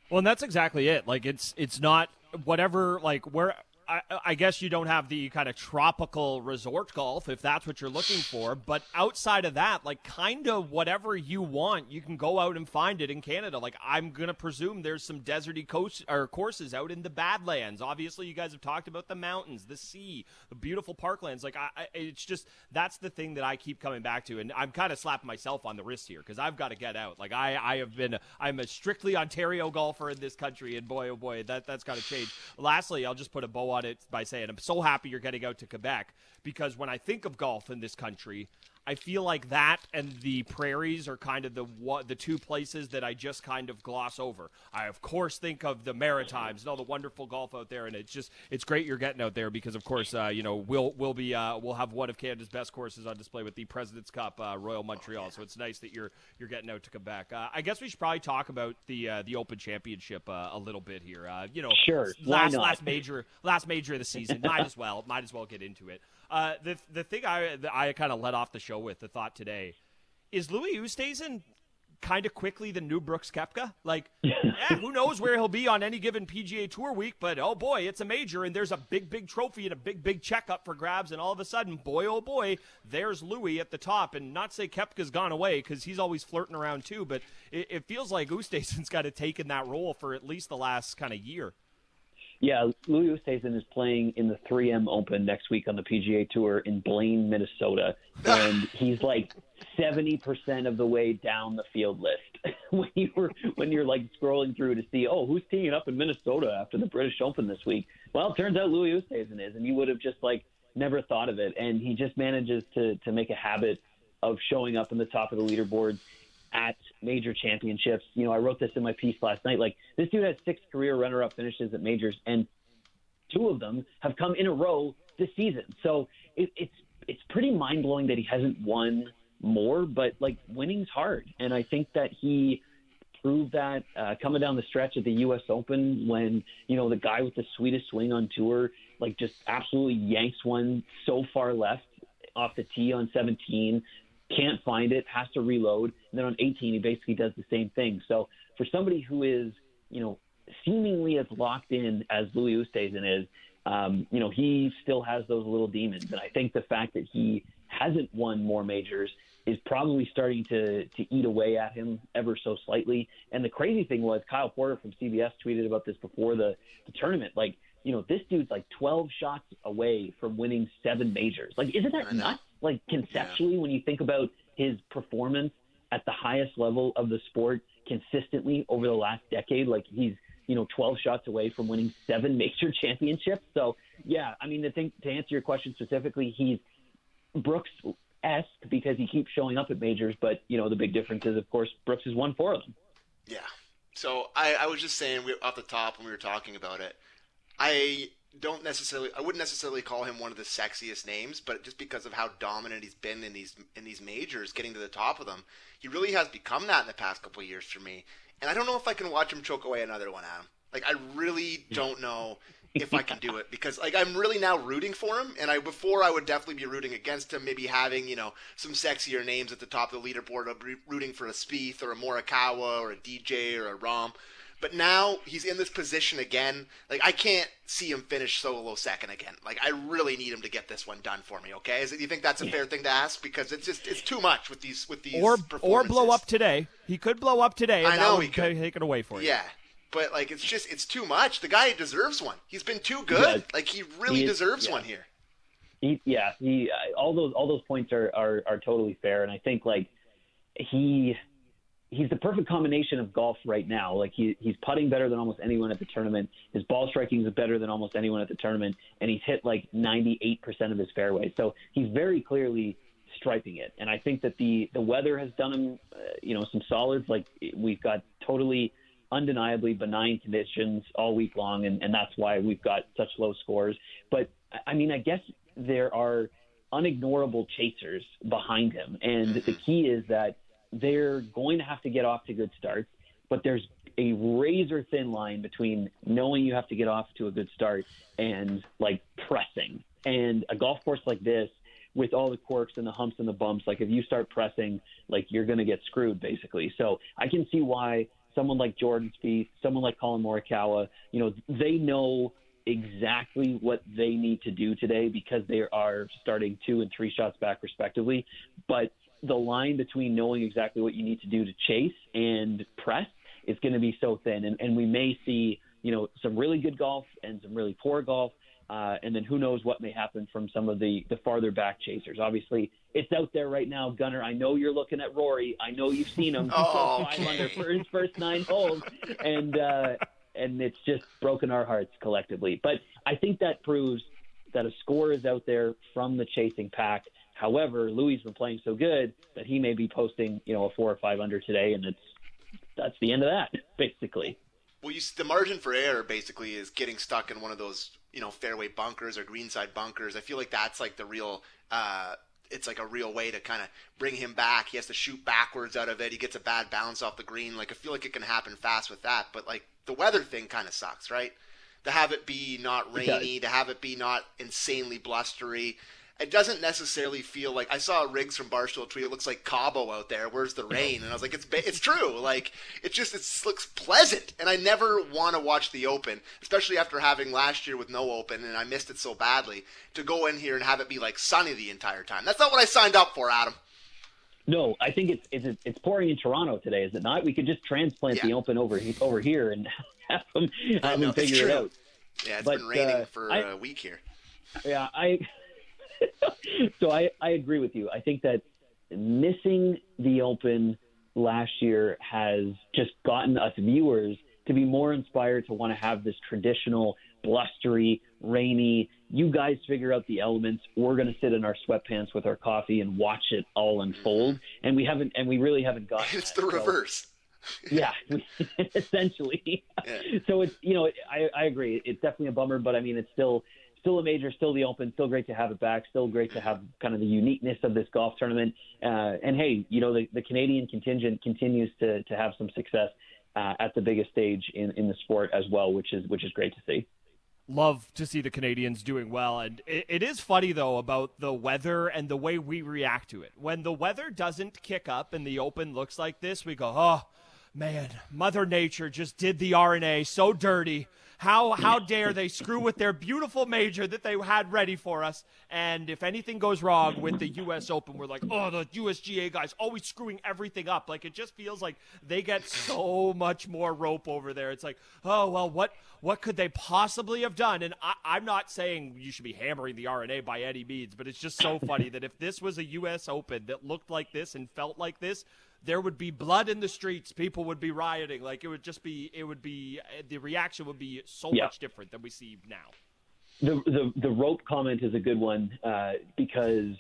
Well, and that's exactly it. Like it's it's not whatever like where I, I guess you don't have the kind of tropical resort golf if that's what you're looking for, but outside of that, like kind of whatever you want, you can go out and find it in Canada. Like I'm gonna presume there's some deserty coast or courses out in the Badlands. Obviously, you guys have talked about the mountains, the sea, the beautiful parklands. Like I, I it's just that's the thing that I keep coming back to, and I'm kind of slapping myself on the wrist here because I've got to get out. Like I, I have been, I'm a strictly Ontario golfer in this country, and boy, oh boy, that that's got to change. Lastly, I'll just put a bow on it by saying I'm so happy you're getting out to Quebec because when I think of golf in this country. I feel like that and the prairies are kind of the what, the two places that I just kind of gloss over. I of course think of the Maritimes and all the wonderful golf out there, and it's just it's great you're getting out there because of course uh, you know we'll we'll be uh, we'll have one of Canada's best courses on display with the President's Cup uh, Royal Montreal. So it's nice that you're you're getting out to Quebec. Uh, I guess we should probably talk about the uh, the Open Championship uh, a little bit here. Uh, you know, Sure, last last major last major of the season. might as well might as well get into it. Uh, the the thing I I kind of let off the show with the thought today is Louis Oosthuizen kind of quickly the new Brooks Koepka. Like, yeah, who knows where he'll be on any given PGA Tour week? But oh boy, it's a major, and there's a big big trophy and a big big checkup for grabs, and all of a sudden, boy oh boy, there's Louis at the top. And not say Koepka's gone away because he's always flirting around too, but it, it feels like Oosthuizen's kind of taken that role for at least the last kind of year. Yeah, Louis Oosthuizen is playing in the 3M Open next week on the PGA Tour in Blaine, Minnesota, ah. and he's like 70% of the way down the field list. when you were when you're like scrolling through to see, oh, who's teeing up in Minnesota after the British Open this week? Well, it turns out Louis Oosthuizen is, and you would have just like never thought of it. And he just manages to to make a habit of showing up in the top of the leaderboards at major championships. You know, I wrote this in my piece last night. Like this dude has six career runner-up finishes at majors, and two of them have come in a row this season. So it, it's it's pretty mind blowing that he hasn't won more. But like winning's hard, and I think that he proved that uh, coming down the stretch at the U.S. Open when you know the guy with the sweetest swing on tour like just absolutely yanks one so far left off the tee on 17 can't find it, has to reload. And then on 18, he basically does the same thing. So for somebody who is, you know, seemingly as locked in as Louis Oosthuizen is, um, you know, he still has those little demons. And I think the fact that he hasn't won more majors is probably starting to, to eat away at him ever so slightly. And the crazy thing was Kyle Porter from CBS tweeted about this before the, the tournament. Like, you know, this dude's like 12 shots away from winning seven majors. Like, isn't that nuts? Like, conceptually, when you think about his performance at the highest level of the sport consistently over the last decade, like, he's, you know, 12 shots away from winning seven major championships. So, yeah, I mean, the thing to answer your question specifically, he's Brooks esque because he keeps showing up at majors, but, you know, the big difference is, of course, Brooks has won four of them. Yeah. So I, I was just saying we, off the top when we were talking about it, I don't necessarily I wouldn't necessarily call him one of the sexiest names, but just because of how dominant he's been in these in these majors, getting to the top of them, he really has become that in the past couple years for me. And I don't know if I can watch him choke away another one, Adam. Like I really don't know if I can do it because like I'm really now rooting for him, and I before I would definitely be rooting against him, maybe having you know some sexier names at the top of the leaderboard, rooting for a Spieth or a Morikawa or a DJ or a Rahm. But now he's in this position again. Like I can't see him finish solo second again. Like I really need him to get this one done for me. Okay, is it, you think that's a fair thing to ask? Because it's just it's too much with these with these or or blow up today. He could blow up today. And I know he could. take it away for you. Yeah, but like it's just it's too much. The guy deserves one. He's been too good. does. Like he really He is- deserves yeah. one here. He, yeah, he uh, all those all those points are, are are totally fair, and I think like he he's the perfect combination of golf right now. Like he he's putting better than almost anyone at the tournament. His ball striking is better than almost anyone at the tournament, and he's hit like 98% of his fairways. So he's very clearly striping it. And I think that the the weather has done him, uh, you know, some solids. Like we've got totally undeniably benign conditions all week long, and, and that's why we've got such low scores. But I mean, I guess there are unignorable chasers behind him, and the key is that they're going to have to get off to good starts. But there's a razor thin line between knowing you have to get off to a good start and like pressing. And a golf course like this, with all the quirks and the humps and the bumps, like if you start pressing, like you're going to get screwed basically. So I can see why someone like Jordan Spieth, someone like Collin Morikawa, you know, they know exactly what they need to do today because they are starting two and three shots back respectively. But the line between knowing exactly what you need to do to chase and press is going to be so thin, and, and we may see you know some really good golf and some really poor golf. Uh, and then who knows what may happen from some of the, the farther back chasers. Obviously, it's out there right now, Gunner. I know you're looking at Rory. I know you've seen him. He's Oh, five okay. under for his first nine holes, and uh, and it's just broken our hearts collectively. But I think that proves that a score is out there from the chasing pack. However, Louis has been playing so good that he may be posting, you know, a four or five under today, and it's that's the end of that, basically. Well, you, the margin for error basically is getting stuck in one of those, you know, fairway bunkers or greenside bunkers. I feel like that's like the real. Uh, it's like a real way to kind of bring him back. He has to shoot backwards out of it. He gets a bad bounce off the green. Like I feel like it can happen fast with that. But like the weather thing kind of sucks, right? To have it be not rainy, to have it be not insanely blustery. It doesn't necessarily feel like I saw Riggs from Barstool tweet. It looks like Cabo out there. Where's the rain? And I was like, it's it's true. Like it just it looks pleasant. And I never want to watch the Open, especially after having last year with no Open, and I missed it so badly. To go in here and have it be like sunny the entire time. That's not what I signed up for, Adam. No, I think it's it's it's pouring in Toronto today, is it not? We could just transplant the Open over over here and have them, have them figure it out. Yeah, it's But, been raining uh, for I- a week here. Yeah, I. so I I agree with you. I think that missing the Open last year has just gotten us viewers to be more inspired to want to have this traditional blustery, rainy. You guys figure out the elements. We're going to sit in our sweatpants with our coffee and watch it all unfold. And we haven't, and we really haven't gotten. It's that. the So- reverse. yeah, essentially. So it's you know I I agree. It's definitely a bummer, but I mean it's still still a major, still the Open, still great to have it back, still great to have kind of the uniqueness of this golf tournament. Uh, and hey, you know the, the Canadian contingent continues to to have some success uh, at the biggest stage in in the sport as well, which is which is great to see. love to see the Canadians doing well. And it, it is funny, though, about the weather and the way we react to it. When the weather doesn't kick up and the open looks like this, we go, oh, man, Mother Nature just did the R&A so dirty. How, how dare they screw with their beautiful major that they had ready for us? And if anything goes wrong with the U.S. Open, we're like, oh, the USGA guys always screwing everything up. Like it just feels like they get so much more rope over there. It's like, oh well, what what could they possibly have done? And I, I'm not saying you should be hammering the R&A by any means, but it's just so funny that if this was a U.S. Open that looked like this and felt like this, there would be blood in the streets. People would be rioting. Like it would just be, it would be, the reaction would be so Yeah. much different than we see now. The the the rope comment is a good one uh, because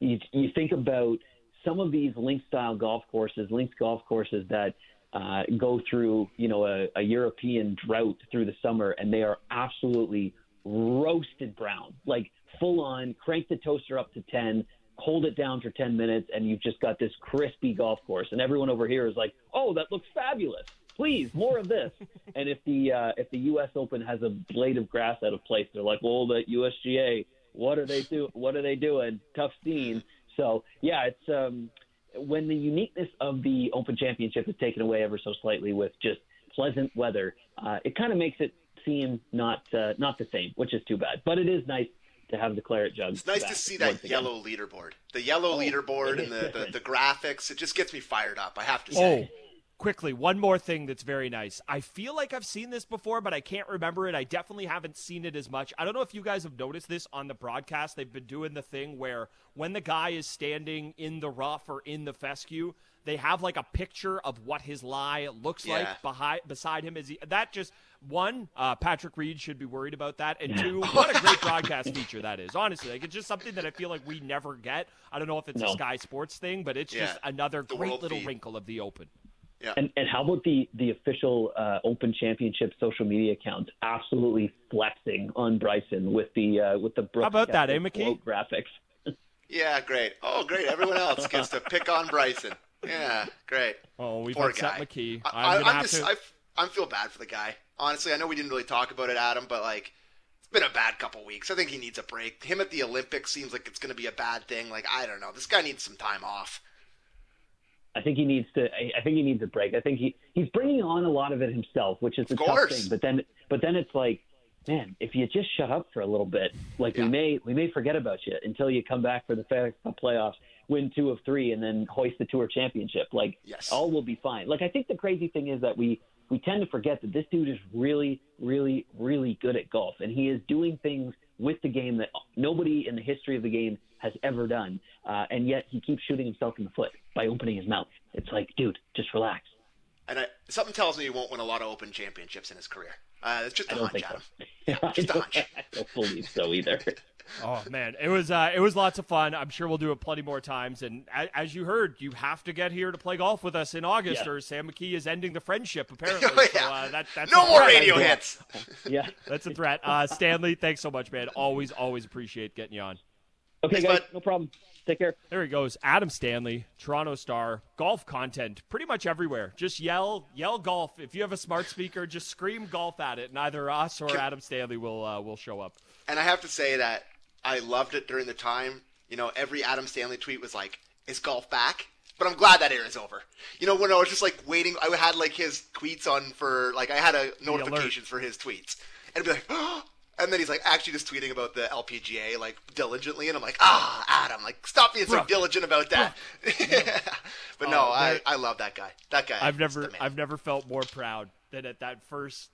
you you think about some of these link style golf courses, links golf courses that uh, go through you know a, a European drought through the summer, and they are absolutely roasted brown, like full on, crank the toaster up to 10, hold it down for 10 minutes, and you've just got this crispy golf course. And everyone over here is like, oh, that looks fabulous. Please, more of this. and if the uh, if the U.S. Open has a blade of grass out of place, they're like, well, the USGA, what are they do? What are they doing? Tough scene. So yeah, it's um, when the uniqueness of the Open Championship is taken away ever so slightly with just pleasant weather, uh, it kind of makes it seem not uh, not the same, which is too bad. But it is nice to have the claret jug. It's nice to see that yellow leaderboard, the yellow Oh, leaderboard, and the, the, the graphics. It just gets me fired up. I have to say. Oh, say. quickly, one more thing that's very nice. I feel like I've seen this before, but I can't remember it. I definitely haven't seen it as much. I don't know if you guys have noticed this on the broadcast. They've been doing the thing where when the guy is standing in the rough or in the fescue, they have like a picture of what his lie looks Yeah. like behind beside him. Is he that just one? Uh, Patrick Reed should be worried about that, and two, what a great broadcast feature that is. Honestly, like it's just something that I feel like we never get. I don't know if it's a Sky Sports thing, but it's Yeah. just another The great little feed. wrinkle of the Open. And, and how about the the official uh, Open Championship social media accounts absolutely flexing on Bryson with the uh, with the Brooks about that, Koepka eh, McKee? graphics. Yeah, great. Oh, great. Everyone else gets to pick on Bryson. Yeah, great. Oh, we've Poor upset guy. McKee. I, I'm I, I'm have just, to. I, I feel bad for the guy. Honestly, I know we didn't really talk about it, Adam, but like, it's been a bad couple weeks. I think he needs a break. Him at the Olympics seems like it's going to be a bad thing. Like, I don't know. This guy needs some time off. I think he needs to. I, I think he needs a break. I think he he's bringing on a lot of it himself, which is the tough course. thing. But then, but then it's like, man, if you just shut up for a little bit, like we may we may forget about you until you come back for the playoffs, win two of three, and then hoist the Tour Championship. Like, Yes. all will be fine. Like, I think the crazy thing is that we we tend to forget that this dude is really, really, really good at golf, and he is doing things with the game that nobody in the history of the game has ever done, uh, and yet he keeps shooting himself in the foot by opening his mouth. It's like, dude, just relax. And I, something tells me he won't win a lot of Open championships in his career. Uh, it's just a hunch, Adam. so. Yeah, just a hunch. I don't believe so either. Oh man, it was uh, it was lots of fun. I'm sure we'll do it plenty more times. And a- as you heard, you have to get here to play golf with us in August, Yeah. or Sam McKee is ending the friendship. Apparently, Oh, yeah. so, uh, that, that's No more threat. radio hits. Yeah. That's a threat. Uh, Stanley, thanks so much, man. Always, always appreciate getting you on. Okay, Thanks, guys, bud. no problem. Take care. There he goes, Adam Stanley, Toronto Star, golf content pretty much everywhere. Just yell, yell golf. If you have a smart speaker, just scream golf at it, and either us or Adam Stanley will uh, will show up. And I have to say that I loved it during the time. You know, every Adam Stanley tweet was like, "Is golf back?" But I'm glad that era is over. You know, when I was just like waiting, I had like his tweets on for like I had a notifications for his tweets, and it'd be like, and then he's like actually just tweeting about the LPGA like diligently, and I'm like, ah, Adam, like stop being so diligent about that. but no, Oh, I I love that guy. That guy. I've never. I've never felt more proud than at that first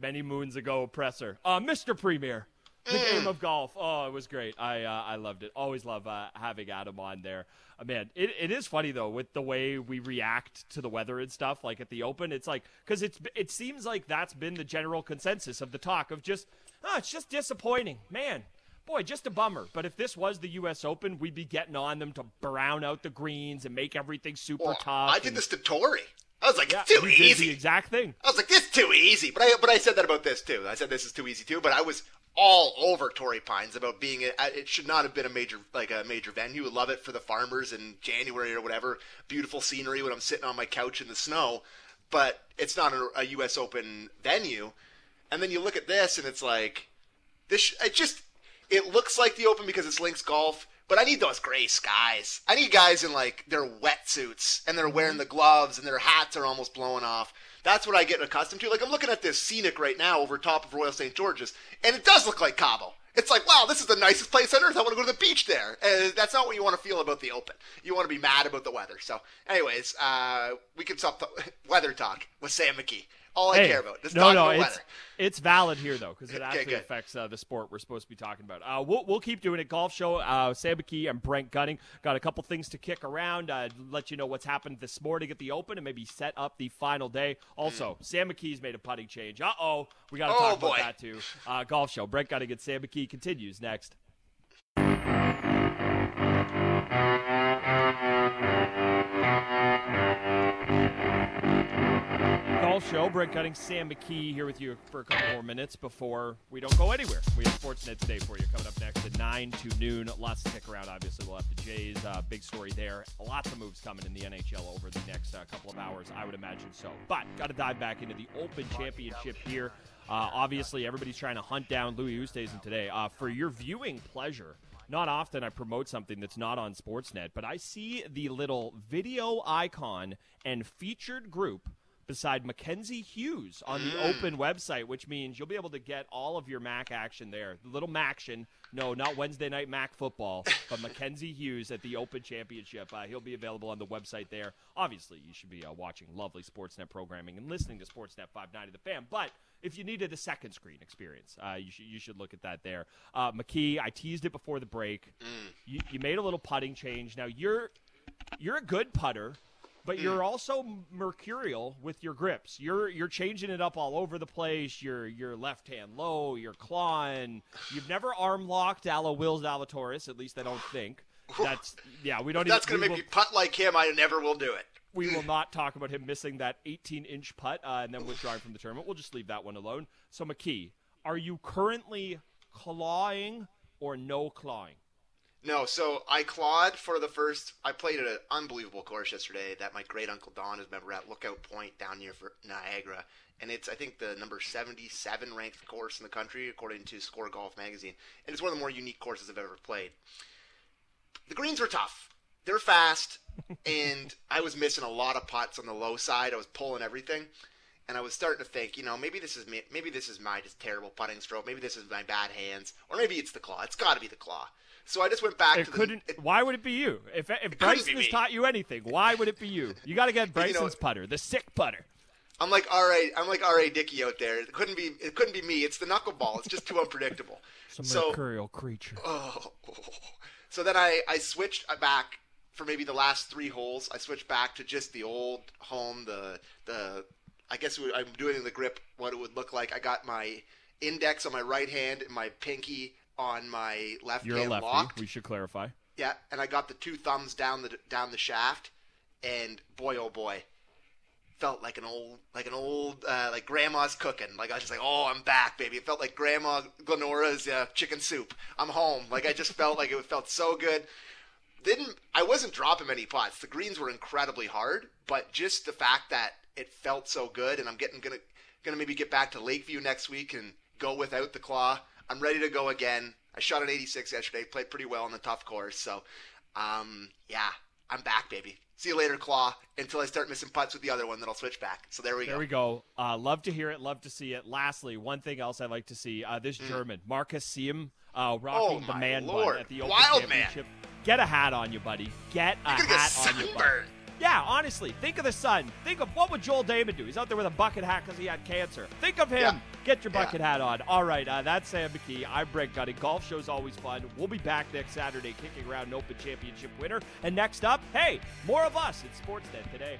many moons ago presser. Uh, Mr. Premier, the Mm. game of golf. Oh, it was great. I uh, I loved it. Always love uh, having Adam on there. Uh, man, it, it is funny though with the way we react to the weather and stuff. Like at the Open, it's like because it's it seems like that's been the general consensus of the talk of just oh, it's just disappointing, man. Boy, just a bummer. But if this was the U.S. Open, we'd be getting on them to brown out the greens and make everything super Well, tough. I did and- this to Torrey. I was like, Yeah, it's too easy. the exact thing. I was like, this is too easy. But I but I said that about this too. I said this is too easy too. But I was all over Torrey Pines about being a, it should not have been a major like a major venue. Love it for the farmers in January or whatever. Beautiful scenery when I'm sitting on my couch in the snow. But it's not a, a U.S. Open venue. And then you look at this and it's like this. It just it looks like the Open because it's Links Golf. But I need those gray skies. I need guys in like their wetsuits and they're wearing mm-hmm. the gloves and their hats are almost blowing off. That's what I get accustomed to. Like I'm looking at this scenic right now over top of Royal St. George's, and it does look like Cabo. It's like, wow, this is the nicest place on earth. I want to go to the beach there. And that's not what you want to feel about the Open. You want to be mad about the weather. So, anyways, uh, we can stop the weather talk with Sam McKee. All I Hey, care about. Just no, no, it's weather. it's valid here though because it actually good. affects uh, the sport we're supposed to be talking about. Uh, we'll we'll keep doing it. Golf show. Uh, Sam McKee and Brent Gunning got a couple things to kick around. Uh, let you know what's happened this morning at the Open and maybe set up the final day. Also, Sam McKee's made a putting change. Uh oh, we got to. Oh, talk about boy. that too. Uh, golf show. Brent Gunning and Sam McKee continues next. Show. Brent Gunning, Sam McKee here with you for a couple more minutes before we don't go anywhere. We have Sportsnet today for you coming up next at 9 to noon. Lots to stick around, obviously. We'll have the Jays. Uh, big story there. Lots of moves coming in the NHL over the next uh, couple of hours, I would imagine so. But got to dive back into the Open Championship here. Uh, obviously, everybody's trying to hunt down Louis Oosthuizen today. Uh, for your viewing pleasure, not often I promote something that's not on Sportsnet, but I see the little video icon and featured group beside Mackenzie Hughes on the Mm. open website, which means you'll be able to get all of your Mac action there. The little Maction, no, not Wednesday night Mac football, but Mackenzie Hughes at the Open Championship. Uh, he'll be available on the website there. Obviously, you should be uh, watching lovely Sportsnet programming and listening to Sportsnet 590 The Fan, but if you needed a second screen experience, uh, you should you should look at that there. Uh, McKee, I teased it before the break. You, you made a little putting change. Now you're you're a good putter, but you're also mercurial with your grips. You're you're changing it up all over the place. You're you're left hand low. You're clawing. You've never arm locked a Ala Will Zalatoris. At least I don't think. That's yeah. We don't. If that's going to make will- me putt like him. I never will do it. we will not talk about him missing that 18 inch putt uh, and then withdrawing from the tournament. We'll just leave that one alone. So, McKee, are you currently clawing or no clawing? No, so I clawed for the first. I played at an unbelievable course yesterday that my great uncle Don is a member at Lookout Point down near for Niagara, and it's I think the number seventy-seven ranked course in the country according to Score Golf magazine, and it's one of the more unique courses I've ever played. The greens were tough. They're fast, and I was missing a lot of putts on the low side. I was pulling everything, and I was starting to think, you know, maybe this is me, maybe this is my just terrible putting stroke. Maybe this is my bad hands, or maybe it's the claw. It's got to be the claw. So I just went back It to couldn't. the. why would it be you? If if Bryson has taught you anything, why would it be you? You got to get You know- Bryson's putter, the sick putter. I'm like all right. I'm like all right, Dicky out there. It couldn't be. It couldn't be me. It's the knuckleball. It's just too unpredictable. Some so mercurial creature. Oh. So then I, I switched back for maybe the last three holes. I switched back to just the old home, the the I guess what I'm doing the grip what it would look like. I got my index on my right hand and my pinky on my left You're hand lefty. locked. We should clarify. Yeah, and I got the two thumbs down the down the shaft, and boy oh boy, felt like an old like an old uh, like grandma's cooking. Like I was just like, oh, I'm back, baby. It felt like Grandma Glenora's uh, chicken soup. I'm home. Like I just felt like it felt so good. Didn't I wasn't dropping many pots. The greens were incredibly hard, but just the fact that it felt so good, and I'm getting gonna gonna maybe get back to Lakeview next week and go without the claw. I'm ready to go again. I shot an 86 yesterday, played pretty well on the tough course. So, um, yeah, I'm back, baby. See you later, Claw. Until I start missing putts with the other one, then I'll switch back. So there we There go. There we go. Uh, love to hear it. Love to see it. Lastly, one thing else I'd like to see: uh, this German Marcus Siem uh, rocking Mm. Oh, the man Lord. bun at the Open Wild man. Championship. Get a hat on you, buddy. Get a gonna get hat on you, buddy. Yeah, honestly, think of the sun. Think of what would Joel Dahmen do? He's out there with a bucket hat because he had cancer. Think of him. Yeah. Get your Yeah. bucket hat on. All right, uh, that's Sam McKee. I'm Brent Gunning. Golf show's always fun. We'll be back next Saturday kicking around an Open Championship winner. And next up, hey, more of us at Sportsnet today.